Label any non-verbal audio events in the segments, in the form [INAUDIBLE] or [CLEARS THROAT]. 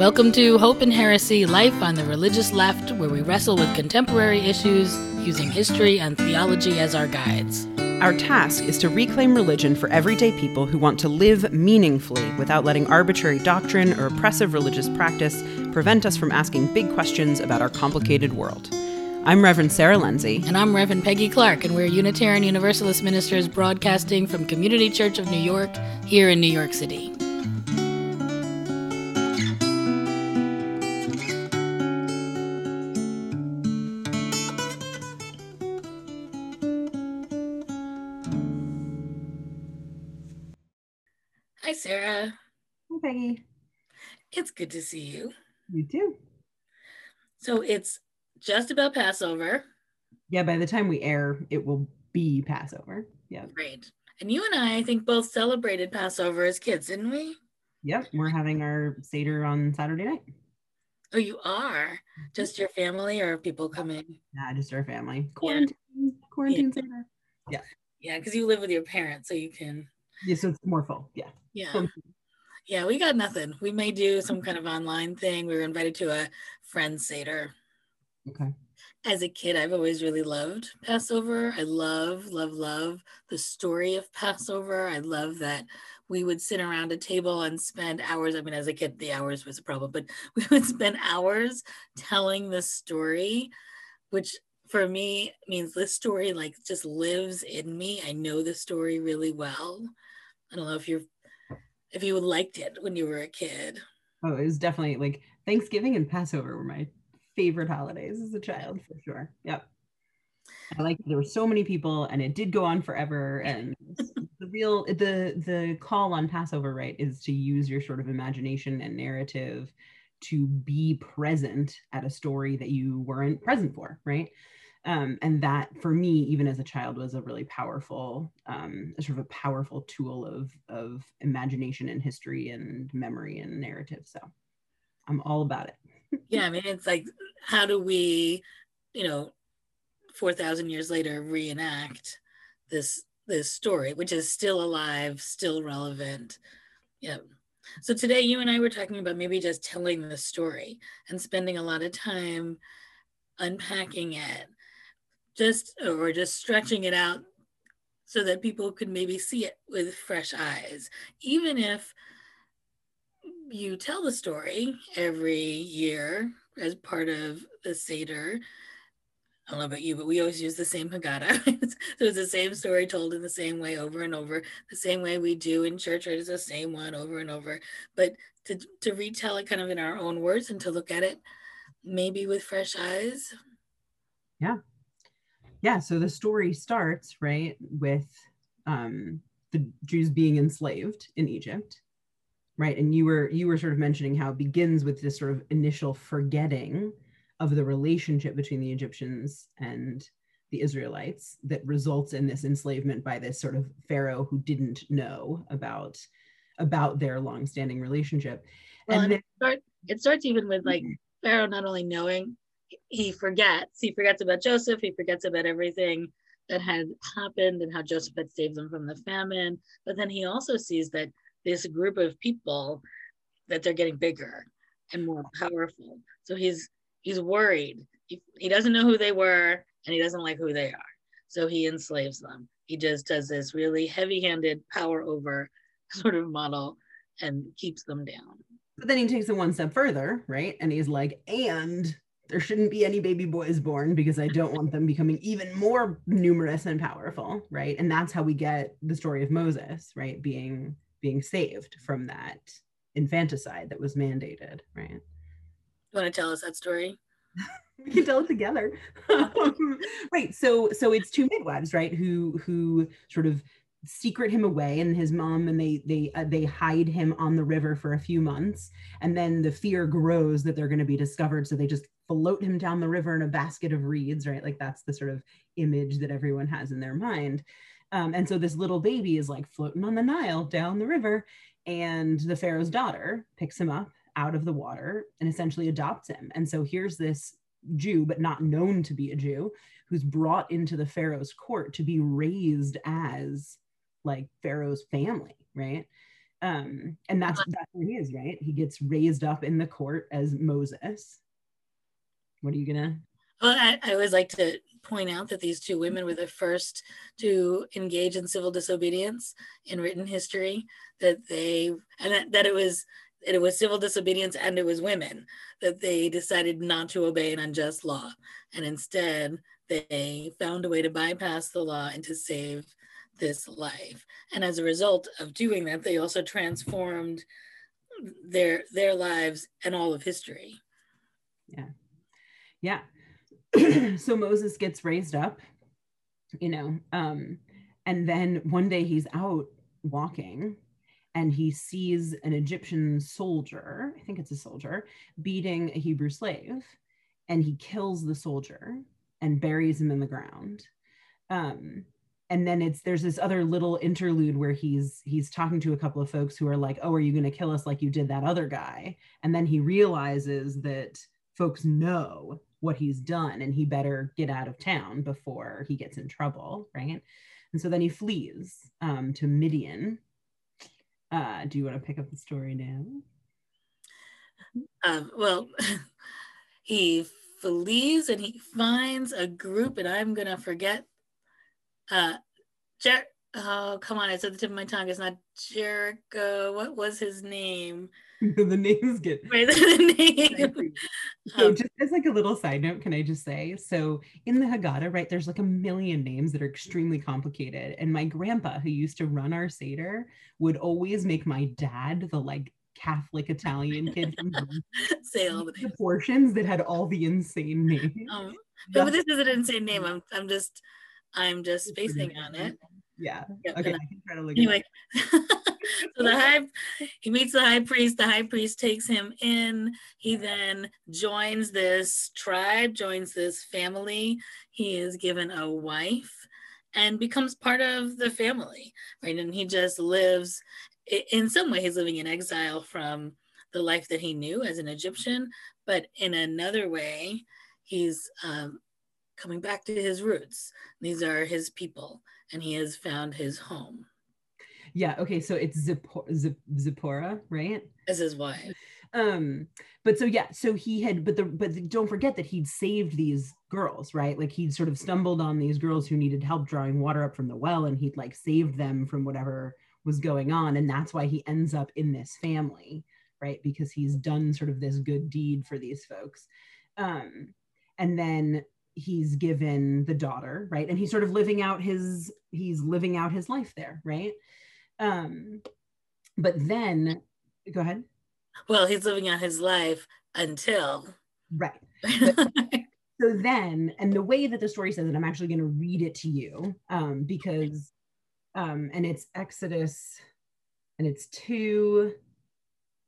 Welcome to Hope and Heresy Life on the Religious Left, where we wrestle with contemporary issues using history and theology as our guides. Our task is to reclaim religion for everyday people who want to live meaningfully without letting arbitrary doctrine or oppressive religious practice prevent us from asking big questions about our complicated world. I'm Reverend Sarah Lindsay. And I'm Reverend Peggy Clark, and we're Unitarian Universalist ministers broadcasting from Community Church of New York here in New York City. Sarah. Hi, Peggy. It's good to see you. You too. So it's just about Passover. Yeah, by the time we air, it will be Passover. Yeah. Great. And you and I, I think, both celebrated Passover as kids, didn't we? Yep. We're having our Seder on Saturday night. Oh, you are? Just your family or people coming? Nah, just our family. Quarantine. Quarantine Yeah. Seder. Yeah. Yeah, because you live with your parents, so you can. Yeah, so it's more full. Yeah. Yeah. Yeah, we got nothing. We may do some kind of online thing. We were invited to a friend's Seder. Okay. As a kid, I've always really loved Passover. I love, love, love the story of Passover. I love that we would sit around a table and spend hours. I mean, as a kid, the hours was a problem, but [LAUGHS] we would spend hours telling the story, which for me means this story like just lives in me. I know the story really well. I don't know if you're if you liked it when you were a kid. Oh, it was definitely like Thanksgiving and Passover were my favorite holidays as a child for sure. Yep. I like there were so many people and it did go on forever. And the real the the call on Passover, right, is to use your sort of imagination and narrative to be present at a story that you weren't present for, right? Um, and that for me, even as a child, was a really powerful, um, sort of a powerful tool of of imagination and history and memory and narrative. So I'm all about it. Yeah, I [LAUGHS] mean, it's like, how do we, you know, four thousand years later, reenact this this story, which is still alive, still relevant. Yeah. So today, you and I were talking about maybe just telling the story and spending a lot of time unpacking it, just or just stretching it out so that people could maybe see it with fresh eyes, even if you tell the story every year as part of the Seder. I don't know about you, but we always use the same Haggadah. [LAUGHS] so it's the same story told in the same way over and over, the same way we do in church, right? It's the same one over and over. But to, to retell it kind of in our own words and to look at it maybe with fresh eyes. Yeah. Yeah. So the story starts, right, with um, the Jews being enslaved in Egypt. Right. And you were you were sort of mentioning how it begins with this sort of initial forgetting of the relationship between the Egyptians and the Israelites that results in this enslavement by this sort of Pharaoh who didn't know about about their long-standing relationship. Well, and and then, it, start, it starts even with like Pharaoh not only knowing, he forgets. He forgets about Joseph. He forgets about everything that had happened and how Joseph had saved them from the famine. But then he also sees that this group of people that they're getting bigger and more powerful. So he's he's worried. He, he doesn't know who they were and he doesn't like who they are. So he enslaves them. He just does this really heavy-handed power over [LAUGHS] sort of model and keeps them down. but then he takes it one step further, right? And he's like, and there shouldn't be any baby boys born because I don't want them becoming even more numerous and powerful, right? And that's how we get the story of Moses, right? Being being saved from that infanticide that was mandated, right? You want to tell us that story? [LAUGHS] we can tell it together [LAUGHS] right so so it's two midwives right who who sort of secret him away and his mom and they they uh, they hide him on the river for a few months. And then the fear grows that they're going to be discovered. So they just float him down the river in a basket of reeds right? Like that's the sort of image that everyone has in their mind. Um, and so this little baby is like floating on the nile down the river and the pharaoh's daughter picks him up out of the water and essentially adopts him. And so here's this Jew, but not known to be a Jew, who's brought into the Pharaoh's court to be raised as like Pharaoh's family, right? um and that's that's where he is right? He gets raised up in the court as moses. What are you gonna well I, I always like to point out that these two women were the first to engage in civil disobedience in written history that they and that, that it was it was civil disobedience and it was women that they decided not to obey an unjust law. And instead they found a way to bypass the law and to save this life. And as a result of doing that they also transformed their their lives and all of history. Yeah. Yeah. [CLEARS THROAT] So moses gets raised up you know um and then one day he's out walking and he sees an Egyptian soldier, I think it's a soldier, beating a Hebrew slave, and he kills the soldier and buries him in the ground. Um, and then it's there's this other little interlude where he's he's talking to a couple of folks who are like, "Oh, are you going to kill us like you did that other guy?" And then he realizes that folks know what he's done and he better get out of town before he gets in trouble, right? And so then he flees um, to Midian, uh, do you want to pick up the story now? Um, well, [LAUGHS] he flees and he finds a group, and I'm gonna forget. Uh, Jer- oh, come on! It's at the tip of my tongue. It's not Jericho. What was his name? [LAUGHS] the names get [LAUGHS] right, the name. [LAUGHS] so um, just as like a little side note can i just say so in the haggadah right there's like a million names that are extremely complicated and my grandpa who used to run our seder would always make my dad the like Catholic Italian kid from say all the, the portions that had all the insane names. Um, but this is an insane name. I'm I'm just I'm just spacing on it. Yeah. Yep, okay. I can try to look anyway. [LAUGHS] so the high he meets the high priest the high priest takes him in he then joins this tribe joins this family he is given a wife and becomes part of the family right and he just lives in some way he's living in exile from the life that he knew as an egyptian but in another way he's um, coming back to his roots these are his people and he has found his home yeah. Okay. So it's Zippor- Zipporah, right? As his wife. Um, but so yeah, so he had, but the but don't forget that he'd saved these girls, right? Like he'd sort of stumbled on these girls who needed help drawing water up from the well, and he'd like saved them from whatever was going on, and that's why he ends up in this family, right? Because he's done sort of this good deed for these folks. Um, and then he's given the daughter right and he's sort of living out his he's living out his life there right um, but then, go ahead. Well, he's living out his life until. Right. [LAUGHS] so then, and the way that the story says it, I'm actually going to read it to you um, because, um, and it's Exodus and it's 2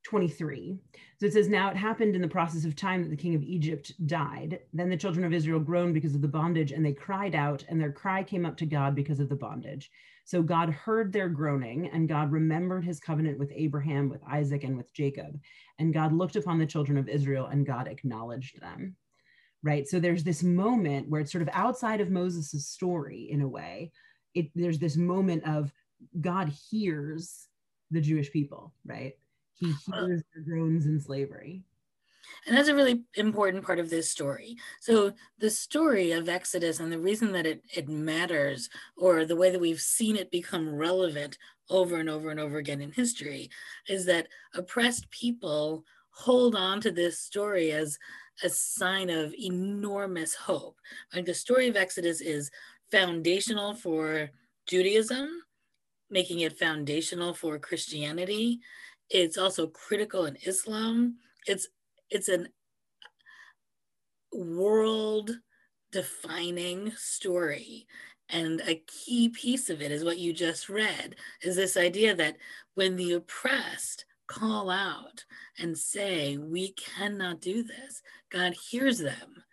23. So it says, Now it happened in the process of time that the king of Egypt died. Then the children of Israel groaned because of the bondage, and they cried out, and their cry came up to God because of the bondage. So God heard their groaning, and God remembered his covenant with Abraham, with Isaac, and with Jacob. And God looked upon the children of Israel, and God acknowledged them. Right. So there's this moment where it's sort of outside of Moses' story in a way. It, there's this moment of God hears the Jewish people, right? He uh, hears their groans in slavery. And that's a really important part of this story. So, the story of Exodus and the reason that it, it matters, or the way that we've seen it become relevant over and over and over again in history, is that oppressed people hold on to this story as a sign of enormous hope. Like the story of Exodus is foundational for Judaism, making it foundational for Christianity. It's also critical in Islam. It's it's an world defining story and a key piece of it is what you just read is this idea that when the oppressed call out and say we cannot do this god hears them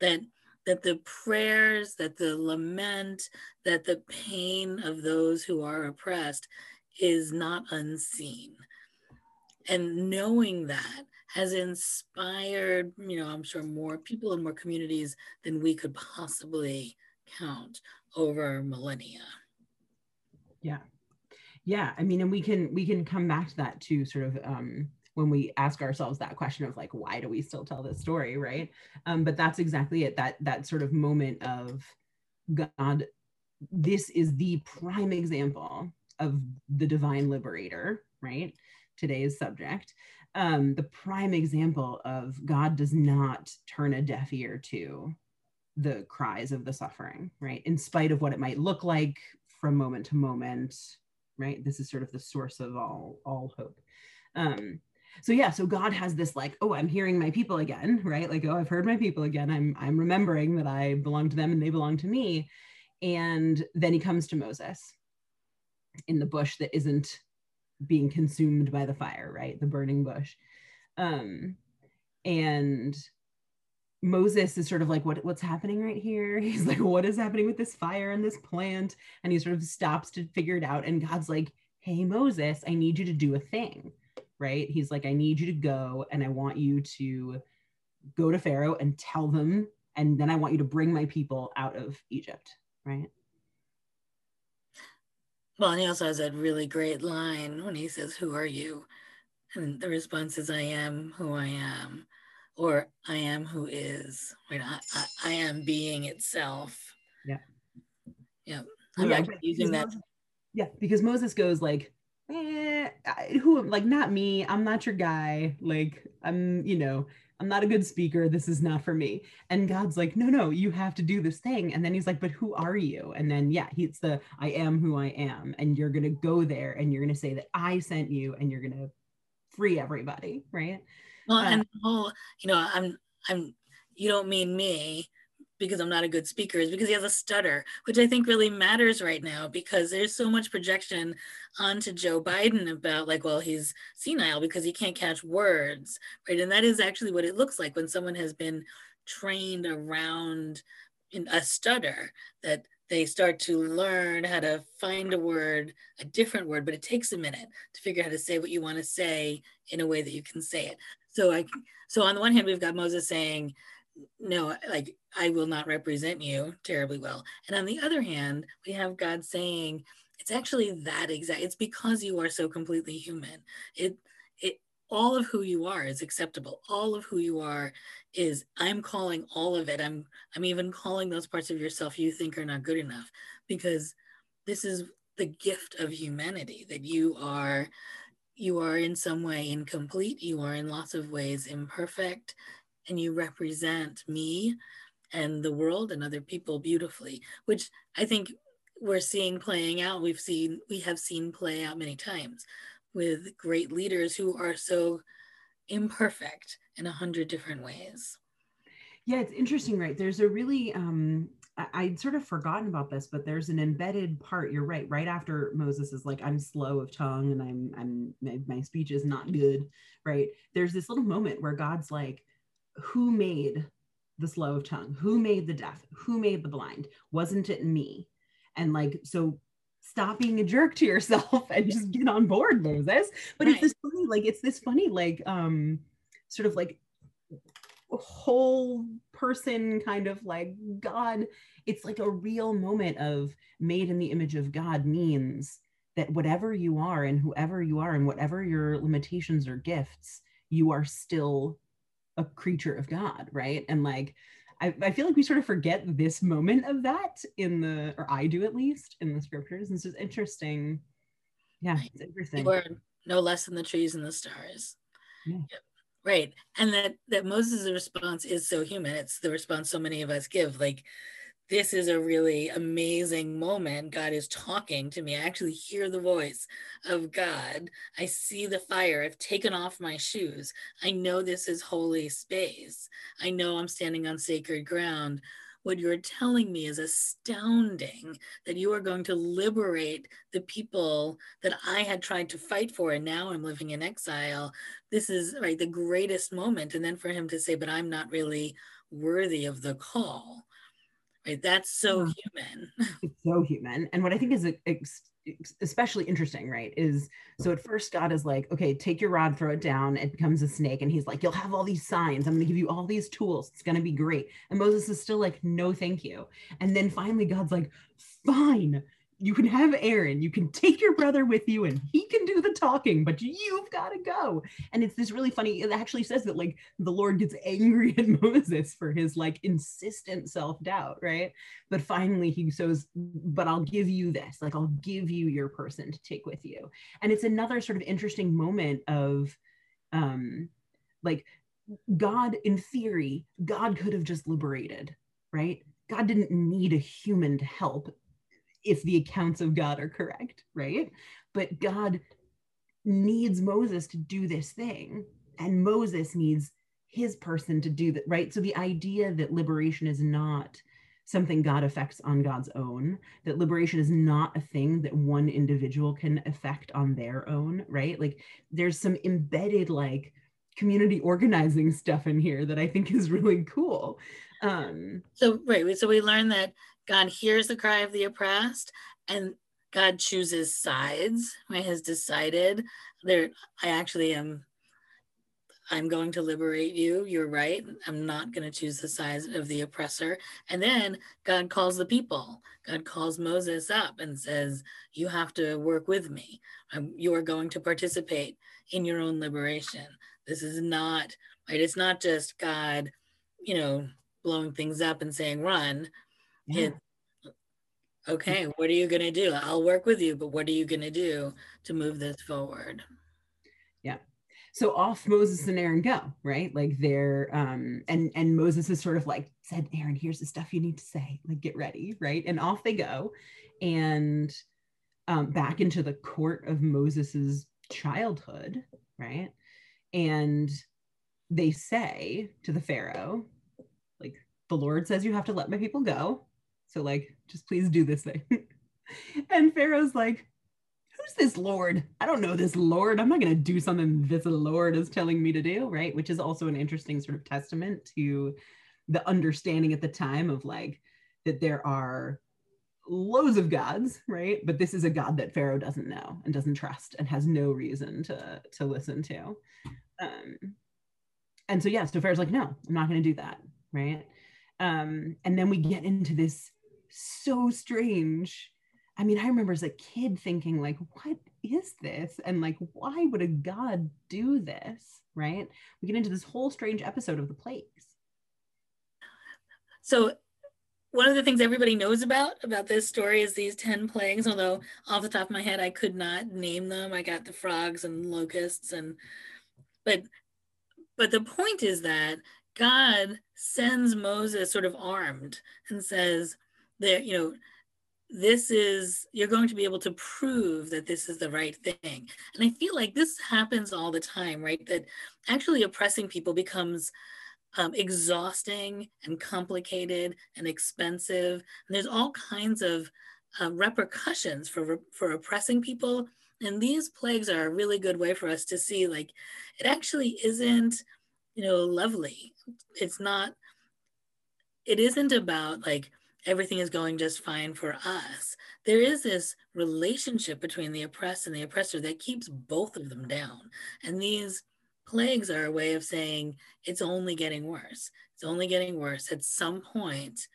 that that the prayers that the lament that the pain of those who are oppressed is not unseen and knowing that has inspired, you know, I'm sure more people in more communities than we could possibly count over millennia. Yeah. yeah i mean and we can we can come back to that too sort of um when we ask ourselves that question of like why do we still tell this story right um but that's exactly it that that sort of moment of god this is the prime example of the divine liberator right today's subject um the prime example of god does not turn a deaf ear to the cries of the suffering right? In spite of what it might look like from moment to moment right? This is sort of the source of all all hope. Um so yeah so god has this like oh i'm hearing my people again right? Like oh i've heard my people again. I'm i'm remembering that i belong to them and they belong to me. And then he comes to moses in the bush that isn't being consumed by the fire right the burning bush um and Moses is sort of like, what, what's happening right here? [LAUGHS] He's like, what is happening with this fire and this plant? And he sort of stops to figure it out. And God's like, hey, Moses, I need you to do a thing, right? He's like, I need you to go and I want you to go to Pharaoh and tell them. And then I want you to bring my people out of Egypt, right? Well, and he also has that really great line when he says, Who are you? And the response is, I am who I am or I am who is. Right? I, I, I am being itself. Yeah. Yeah. I'm yeah, using that. Moses, yeah, because Moses goes like, eh, who like not me. I'm not your guy. Like I'm, you know, I'm not a good speaker. This is not for me. And God's like, no, no, you have to do this thing. And then he's like, but who are you? And then, yeah, he's the I am who I am. And you're going to go there and you're going to say that I sent you and you're going to free everybody. Right. Well, uh, and the whole, you know, I'm, I'm, you don't mean me because I'm not a good speaker is because he has a stutter, which I think really matters right now because there's so much projection onto Joe Biden about like, well, he's senile because he can't catch words, right? And that is actually what it looks like when someone has been trained around in a stutter that they start to learn how to find a word, a different word, but it takes a minute to figure out how to say what you want to say in a way that you can say it. So I so on the one hand, we've got Moses saying, no, like I will not represent you terribly well. And on the other hand, we have God saying, it's actually that exact, it's because you are so completely human. It it all of who you are is acceptable. All of who you are is I'm calling all of it. I'm I'm even calling those parts of yourself you think are not good enough because this is the gift of humanity that you are you are in some way incomplete, you are in lots of ways imperfect, and you represent me and the world and other people beautifully, which I think we're seeing playing out. We've seen, we have seen play out many times with great leaders who are so imperfect in a hundred different ways. Yeah, it's interesting, right? There's a really um I, would sort of forgotten about this, but there's an embedded part. You're right. Right after Moses is like, I'm slow of tongue and I'm, I'm, my, my speech is not good. Right. There's this little moment where God's like, who made the slow of tongue? Who made the deaf? Who made the blind? Wasn't it me? And like, so stop being a jerk to yourself [LAUGHS] and just get on board, Moses. But right. it's this funny, like, it's this funny, like, um, sort of like whole person kind of like God. It's like a real moment of made in the image of God means that whatever you are and whoever you are and whatever your limitations or gifts, you are still a creature of God, right? And like, I, I, feel like we sort of forget this moment of that in the, or I do at least in the scriptures. And so it's interesting. Yeah, it's interesting. We're no less than the trees and the stars. Yeah. Yep. Right. And that that Moses' response is so human. It's the response so many of us give. Like, this is a really amazing moment. God is talking to me. I actually hear the voice of God. I see the fire. I've taken off my shoes. I know this is holy space. I know I'm standing on sacred ground what you're telling me is astounding that you are going to liberate the people that I had tried to fight for and now I'm living in exile. This is right the greatest moment. And then for him to say, but I'm not really worthy of the call. Right. That's so human. [LAUGHS] It's so human. And what I think is especially interesting, right? Is so at first God is like, okay, take your rod, throw it down, it becomes a snake. And he's like, you'll have all these signs. I'm going to give you all these tools. It's going to be great. And Moses is still like, no, thank you. And then finally, God's like, fine, you can have Aaron, you can take your brother with you and he can do the talking, but you've got to go. And it's this really funny, it actually says that like the Lord gets angry at [LAUGHS] Moses for his like insistent self-doubt, right? But finally he says, but I'll give you this, like I'll give you your person to take with you. And it's another sort of interesting moment of um like God in theory, God could have just liberated, right? God didn't need a human to help if the accounts of God are correct, right? But God needs Moses to do this thing, and Moses needs his person to do that, right? So the idea that liberation is not something God affects on God's own, that liberation is not a thing that one individual can affect on their own, right? Like there's some embedded like community organizing [LAUGHS] stuff in here that I think is really cool. Um, so right, so we learned that God hears the cry of the oppressed and God chooses sides, right? Has decided there, I actually am, I'm going to liberate you. You're right. I'm not going to choose the side of the oppressor. And then God calls the people. God calls Moses up and says, You have to work with me. You are going to participate in your own liberation. This is not, right? It's not just God, you know, blowing things up and saying, Run yeah. okay, what are you going to do? I'll work with you, but what are you going to do to move this forward? Yeah. So off Moses and Aaron go, right? Like they're um and and Moses is sort of like said, Aaron, here's the stuff you need to say. Like get ready, right? And off they go. And um back into the court of Moses's childhood, right? And they say to the Pharaoh, like, the Lord says you have to let my people go. So, like, just please do this thing. [LAUGHS] and Pharaoh's like, Who's this Lord? I don't know this Lord. I'm not going to do something this Lord is telling me to do, right? Which is also an interesting sort of testament to the understanding at the time of like that there are loads of gods, right? But this is a God that Pharaoh doesn't know and doesn't trust and has no reason to to listen to. Um, and so yeah, so Pharaoh's like, no, I'm not going to do that, right? Um, and then we get into this so strange. I mean, I remember as a kid thinking, like, what is this? And like, why would a god do this? Right? We get into this whole strange episode of the plagues. So one of the things everybody knows about about this story is these 10 plagues although off the top of my head i could not name them i got the frogs and locusts and but but the point is that god sends moses sort of armed and says that you know this is you're going to be able to prove that this is the right thing. And i feel like this happens all the time right? That actually oppressing people becomes um, exhausting and complicated and expensive. And there's all kinds of uh, repercussions for for oppressing people. And these plagues are a really good way for us to see like it actually isn't you know lovely. It's not it isn't about like everything is going just fine for us. There is this relationship between the oppressed and the oppressor that keeps both of them down. And these plagues are a way of saying it's only getting worse. It's only getting worse. At some point,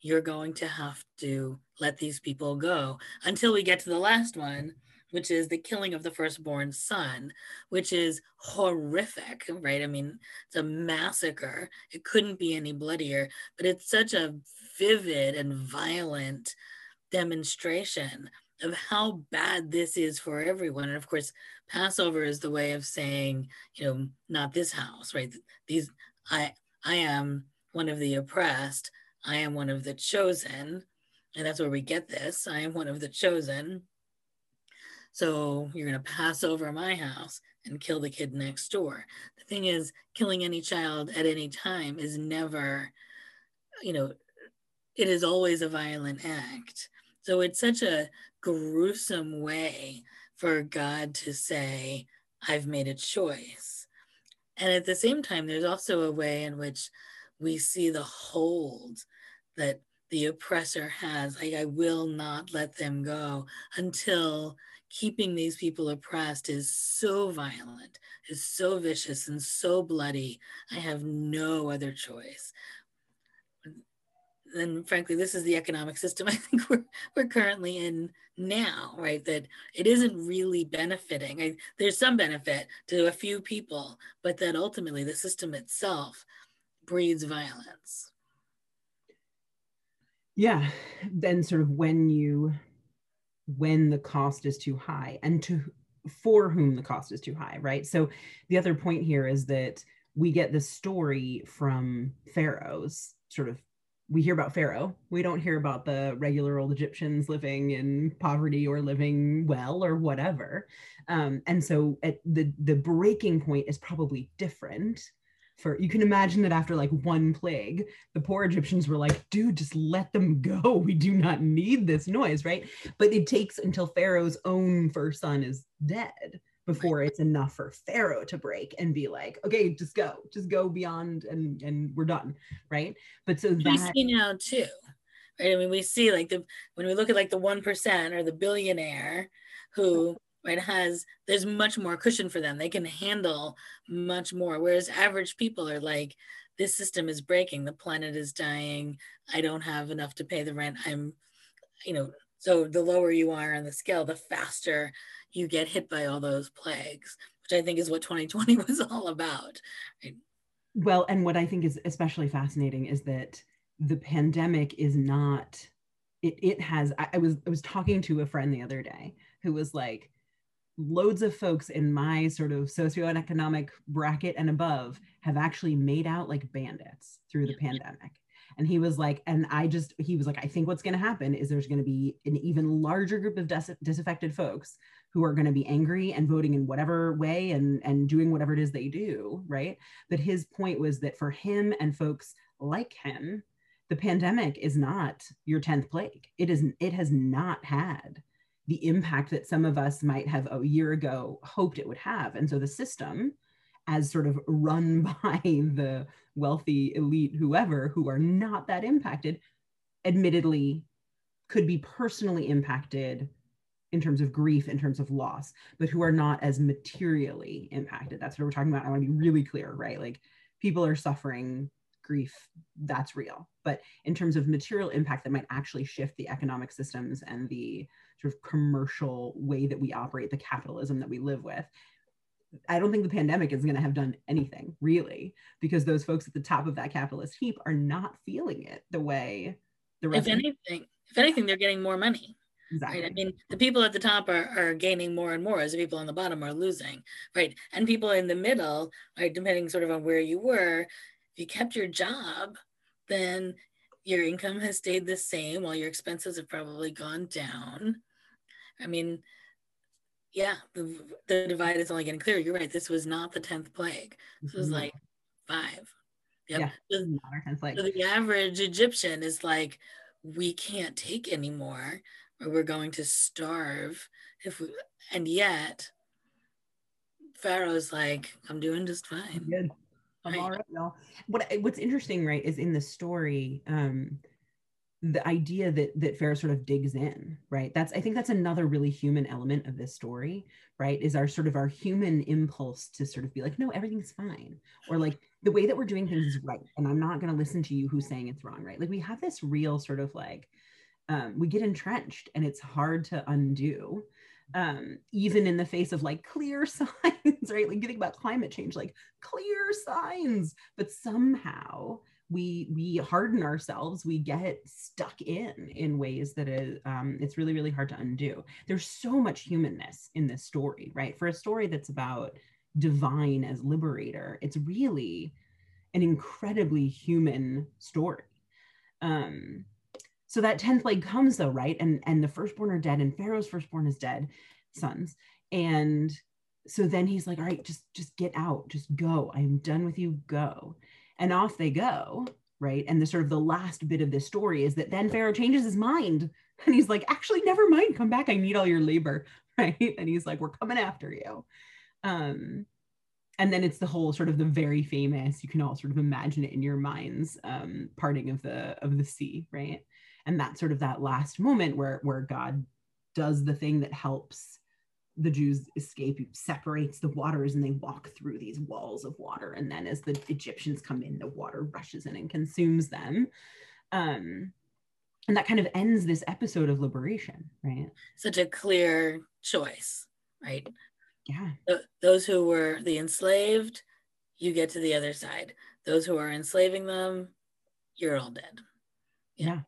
you're going to have to let these people go until we get to the last one, which is the killing of the firstborn son, which is horrific, right? I mean, it's a massacre. It couldn't be any bloodier, but it's such a vivid and violent demonstration of how bad this is for everyone. And of course, Passover is the way of saying, you know, not this house, right? These, I, I am one of the oppressed. I am one of the chosen. And that's where we get this. I am one of the chosen. So you're going to pass over my house and kill the kid next door. The thing is, killing any child at any time is never, you know, it is always a violent act. So it's such a gruesome way for God to say, I've made a choice. And at the same time, there's also a way in which we see the hold that the oppressor has. Like, I will not let them go until keeping these people oppressed is so violent, is so vicious, and so bloody. I have no other choice And frankly, this is the economic system [LAUGHS] I think we're we're currently in now, right? That it isn't really benefiting. I, there's some benefit to a few people, but that ultimately the system itself breeds violence. Yeah, then sort of when you when the cost is too high and to for whom the cost is too high, right? So the other point here is that we get the story from pharaohs sort of we hear about Pharaoh. We don't hear about the regular old Egyptians living in poverty or living well or whatever. Um, and so the the breaking point is probably different. For you can imagine that after like one plague, the poor Egyptians were like, "Dude, just let them [LAUGHS] go. We do not need this noise, right?" But it takes until Pharaoh's own first son is dead before it's enough for pharaoh to break and be like okay just go just go beyond and and we're done right but so that we see now too right i mean we see like the when we look at like the 1% or the billionaire who right has there's much more cushion for them. They can handle much more. Whereas average people are like this system is breaking. The planet is dying. I don't have enough to pay the rent. I'm you know so the lower you are on the scale the faster you get hit by all those plagues, which I think is what 2020 [LAUGHS] was all about. Well, and what I think is especially fascinating is that the pandemic is not it, it has I, I was I was talking to a friend the other day who was like loads of folks in my sort of socioeconomic bracket and above have actually made out like bandits through the pandemic. And he was like and i just he was like i think what's going to happen is there's going to be an even larger group of dis- disaffected folks who are going to be angry and voting in whatever way and and doing whatever it is they do right? But his point was that for him and folks like him the pandemic is not your 10th plague. It is it has not had the impact that some of us might have a year ago hoped it would have and so the system as sort of run [LAUGHS] by the wealthy elite whoever who are not that impacted admittedly could be personally impacted in terms of grief, in terms of loss, but who are not as materially impacted. That's what we're talking about. I want to be really clear, right? Like people are suffering grief, that's real. But in terms of material impact that might actually shift the economic systems and the sort of commercial way that we operate, the capitalism that we live with, I don't think the pandemic is going to have done anything really, because those folks at the top of that capitalist heap are not feeling it the way the rest. If anything, if anything, they're getting more money. Exactly. Right. I mean, the people at the top are, are gaining more and more as the people on the bottom are losing, right? And people in the middle, right, depending sort of on where you were, if you kept your job, then your income has stayed the same while your expenses have probably gone down. I mean, yeah, the, the divide is only getting clearer. You're right. This was not the 10th plague. This was mm-hmm. like five. Yep. Yeah, so, so the average Egyptian is like, we can't take anymore or we're going to starve if we and yet pharaoh's like i'm doing just fine good i'm all right y'all what what's interesting right is in the story um the idea that that Pharaoh sort of digs in right? That's i think that's another really human element of this story right? Is our sort of our human impulse to sort of be like no everything's fine. Or like the way that we're doing things is right and i'm not going to listen to you who's saying it's wrong right? Like we have this real sort of like um, we get entrenched and it's hard to undo um, even in the face of like clear [LAUGHS] signs right? Like getting about climate change like clear signs but somehow we we harden ourselves we get stuck in in ways that is um, it's really really hard to undo there's so much humanness in this story right for a story that's about divine as liberator it's really an incredibly human story um so that 10th plague comes though, right? And and the firstborn are dead, and Pharaoh's firstborn is dead, sons. And so then he's like, all right, just just get out, just go. I am done with you, go. And off they go, right? And the sort of the last bit of this story is that then Pharaoh changes his mind [LAUGHS] and he's like, actually, never mind, come back. I need all your labor, [LAUGHS] right? And he's like, we're coming after you. Um, and then it's the whole sort of the very famous you can all sort of imagine it in your minds um, parting of the of the sea right and that's sort of that last moment where where god does the thing that helps the jews escape separates the waters and they walk through these walls of water and then as the egyptians come in the water rushes in and consumes them Um, and that kind of ends this episode of liberation, right? Such a clear choice, right? Yeah. those who were the enslaved, you get to the other side. Those who are enslaving them, you're all dead. Yeah.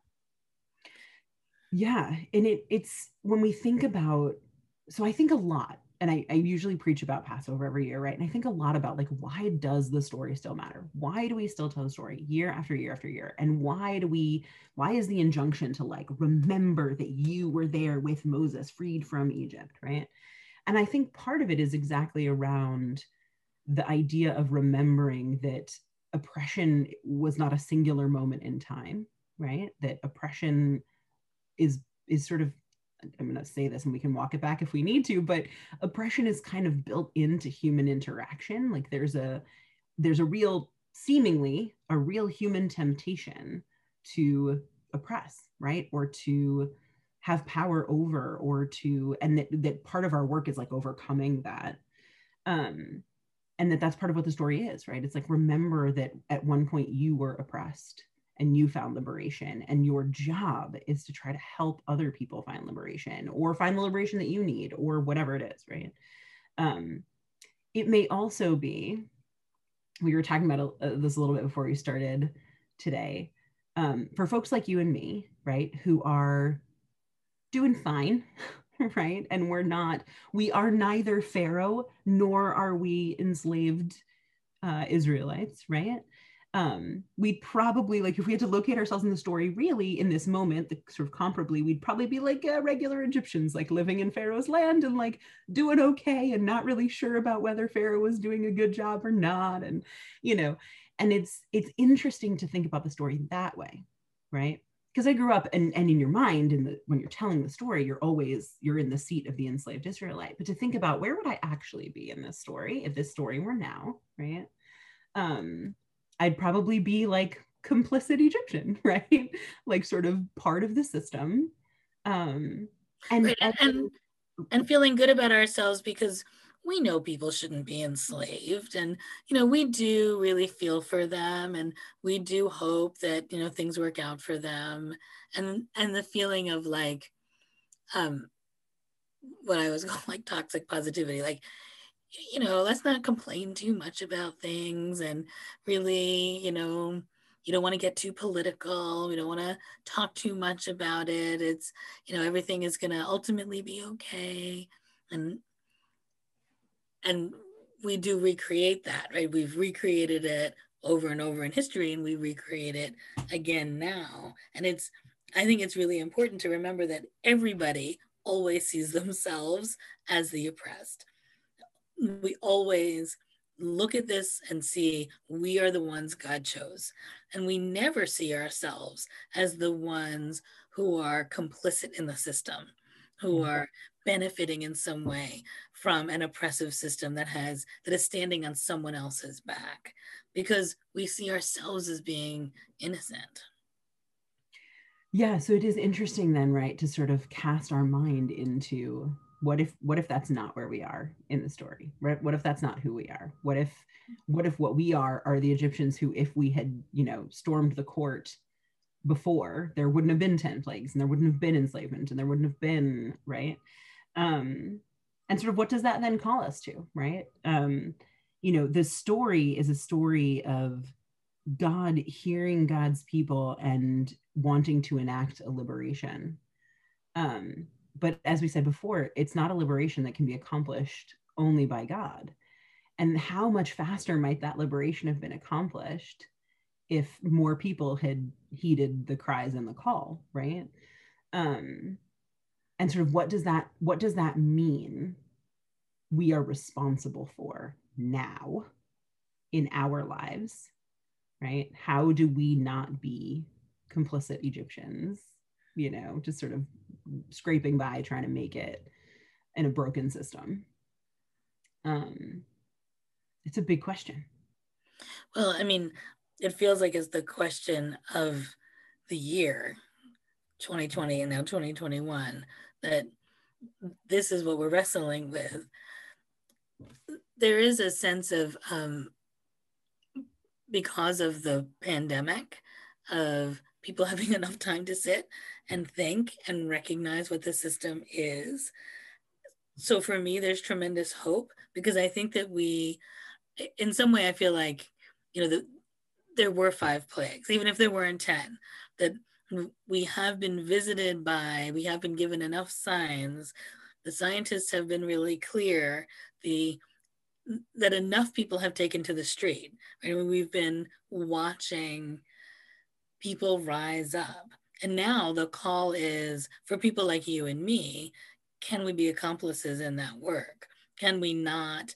Yeah. And it it's when we think about so I think a lot and I, I, usually preach about Passover every year, right? And I think a lot about like, why does the story still matter? Why do we still tell the story year after year after year? And why do we, why is the injunction to like, remember that you were there with Moses, freed from Egypt, right? And I think part of it is exactly around the idea of remembering that oppression was not a singular moment in time, right? That oppression is is sort of I'm going to say this and we can walk it back if we need to, but oppression is kind of built into human interaction. Like there's a there's a real seemingly a real human temptation to oppress, right? Or to have power over or to and that, that part of our work is like overcoming that. Um and that that's part of what the story is, right? It's like remember that at one point you were oppressed and you found liberation and your job is to try to help other people find liberation or find the liberation that you need or whatever it is right? Um, it may also be we were talking about uh, this a little bit before we started today um, for folks like you and me right who are doing fine [LAUGHS] right? And we're not we are neither pharaoh nor are we enslaved uh, israelites right um, we'd probably like if we had to locate ourselves in the story really in this moment the, sort of comparably we'd probably be like uh, regular egyptians like living in pharaoh's land and like doing okay and not really sure about whether pharaoh was doing a good job or not and you know and it's it's interesting to think about the story that way right? Because i grew up and, and in your mind in the when you're telling the story you're always you're in the seat of the enslaved israelite. But to think about where would i actually be in this story if this story were now right? Um I'd probably be like complicit Egyptian, [LAUGHS] right? like sort of part of the system. Um, and, right. and, and and feeling good about ourselves because we know people shouldn't be enslaved and you know we do really feel for them and we do hope that you know things work out for them and and the feeling of like um what i was [LAUGHS] calling like toxic positivity like you know, let's not complain too much about things and really, you know, you don't want to get too political. We don't want to talk too much about it. It's, you know, everything is going to ultimately be okay. And, and we do recreate that, right? We've recreated it over and over in history and we recreate it again now. And it's, I think it's really important to remember that everybody always sees themselves as the oppressed we always look at this and see we are the ones God chose. And we never see ourselves as the ones who are complicit in the system, who mm-hmm. are benefiting in some way from an oppressive system that has that is standing on someone else's back because we see ourselves as being innocent. Yeah, so it is interesting then, right, to sort of cast our mind into what if what if that's not where we are in the story? Right what if that's not who we are? What if what if what we are are the egyptians who if we had you know stormed the court before there wouldn't have been 10 plagues and there wouldn't have been enslavement and there wouldn't have been right? Um and sort of what does that then call us to right? Um you know the story is a story of god hearing god's people and wanting to enact a liberation. Um but as we said before, it's not a liberation that can be accomplished only by God. And how much faster might that liberation have been accomplished if more people had heeded the cries and the call, right? Um, and sort of what does that what does that mean we are responsible for now in our lives right how do we not be complicit egyptians you know just sort of scraping by trying to make it in a broken system. Um it's a big question. Well i mean it feels like it's the question of the year 2020 and now 2021 that this is what we're wrestling with. There is a sense of um, because of the pandemic of people [LAUGHS] having enough time to sit and think and recognize what the system is. So for me, there's tremendous hope because I think that we, in some way, I feel like, you know, the, there were five plagues, even if there weren't 10, that we have been visited by, we have been given enough signs. The scientists have been really clear. The that enough people have taken to the street. I mean, We've been watching people rise up. And now the call is for people like you and me can we be accomplices in that work? Can we not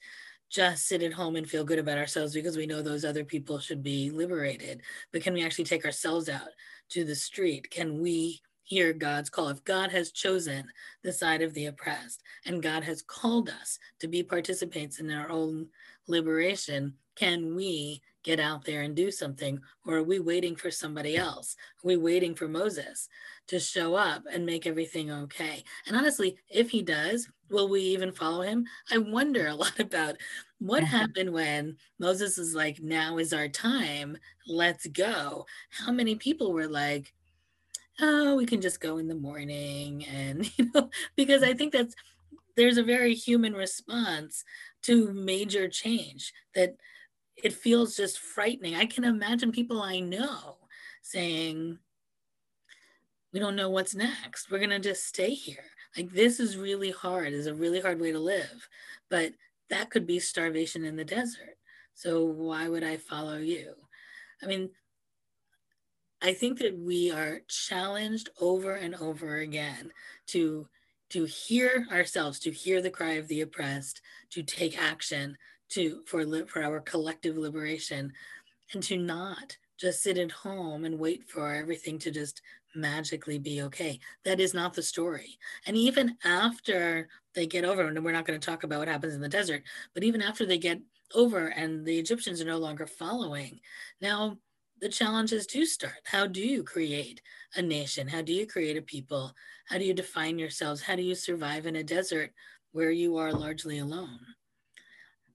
just sit at home and feel good about ourselves because we know those other people should be liberated? But can we actually take ourselves out to the street? Can we hear God's call? If God has chosen the side of the oppressed and God has called us to be participants in our own liberation, can we get out there and do something? Or are we waiting for somebody else? Are we waiting for Moses to show up and make everything okay? And honestly, if he does, will we even follow him? I wonder a [LAUGHS] lot about what mm-hmm. happened when Moses is like, now is our time, let's go. How many people were like, oh, we can just go in the morning? [LAUGHS] And, you know, because I think that's, there's a very human response to major change that it feels just frightening. I can imagine people I know saying, we don't know what's next. We're going to just stay here. Like, this is really hard, is a really hard way to live. But that could be starvation in the desert. So, why would I follow you? I mean, I think that we are challenged over and over again to to hear ourselves, to hear the cry of the oppressed, to take action, to for for our collective liberation and to not just sit at home and wait for everything to just magically be okay. That is not the story. And even after they get over, and we're not going to talk about what happens in the desert, but even after they get over and the Egyptians are no longer following, now the challenges do start. How do you create a nation? How do you create a people? How do you define yourselves? How do you survive in a desert where you are largely alone?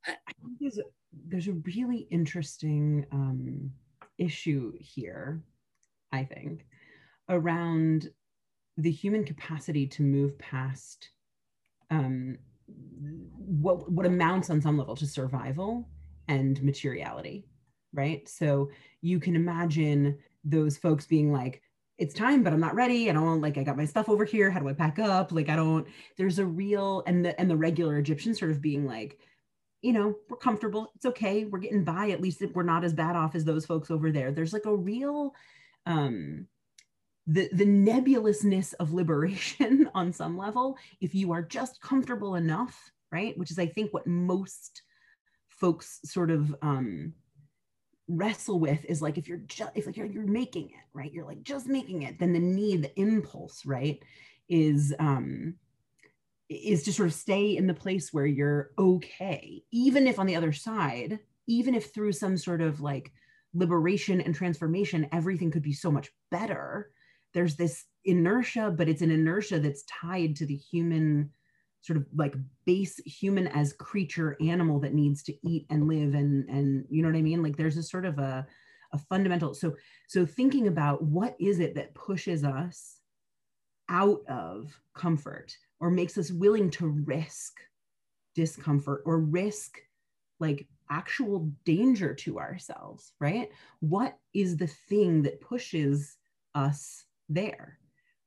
I think there's a, there's a really interesting um, issue here, I think, around the human capacity to move past um, what what amounts on some level to survival and materiality, right? So you can imagine those folks being like, it's time, but I'm not ready. I don't like I got my stuff over here. How do I pack up? Like I don't, there's a real and the and the regular Egyptian sort of being like, you know, we're comfortable. It's okay. We're getting by. At least we're not as bad off as those folks over there. There's like a real, um, the the nebulousness of liberation [LAUGHS] on some level. If you are just comfortable enough, right? Which is, I think, what most folks sort of um, wrestle with is like if you're just if like you're, you're making it right you're like just making it then the need the impulse right is um is to sort of stay in the place where you're okay, even if on the other side, even if through some sort of like liberation and transformation, everything could be so much better. There's this inertia, but it's an inertia that's tied to the human sort of like base human as creature animal that needs to eat and live and and you know what I mean? Like there's a sort of a a fundamental so so thinking about what is it that pushes us out of comfort or makes us willing to risk discomfort or risk like actual danger to ourselves, right? What is the thing that pushes us there?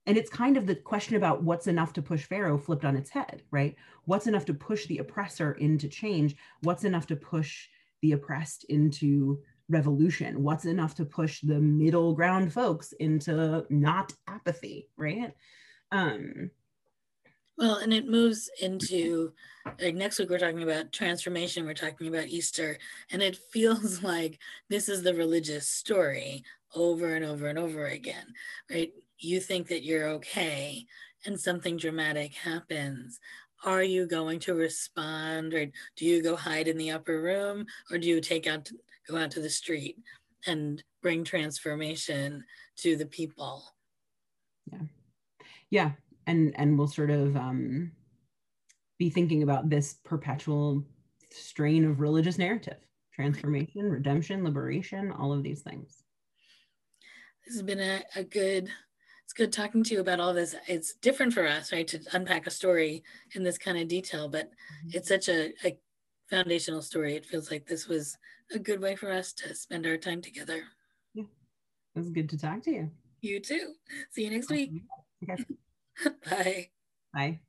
And it's kind of the question about what's enough to push Pharaoh flipped on its head, right? What's enough to push the oppressor into change? What's enough to push the oppressed into revolution? What's enough to push the middle ground folks into not apathy, right? Um, well, and it moves into like next week, we're talking about transformation, we're talking about Easter, and it [LAUGHS] feels like this is the religious story over and over and over again, right? You think that you're okay, and something dramatic happens. Are you going to respond, or do you go hide in the upper room, or do you take out, go out to the street and bring transformation to the people? Yeah. Yeah, and and we'll sort of um, be thinking about this perpetual strain of religious narrative transformation redemption liberation all of these things. This has been a, a good it's good talking to you about all this. It's different for us right to unpack a story in this kind of detail but mm-hmm. it's such a, a foundational story. It feels like this was a good way for us to spend our time together. Yeah. It was good to talk to you. You too. See you next week bye. Bye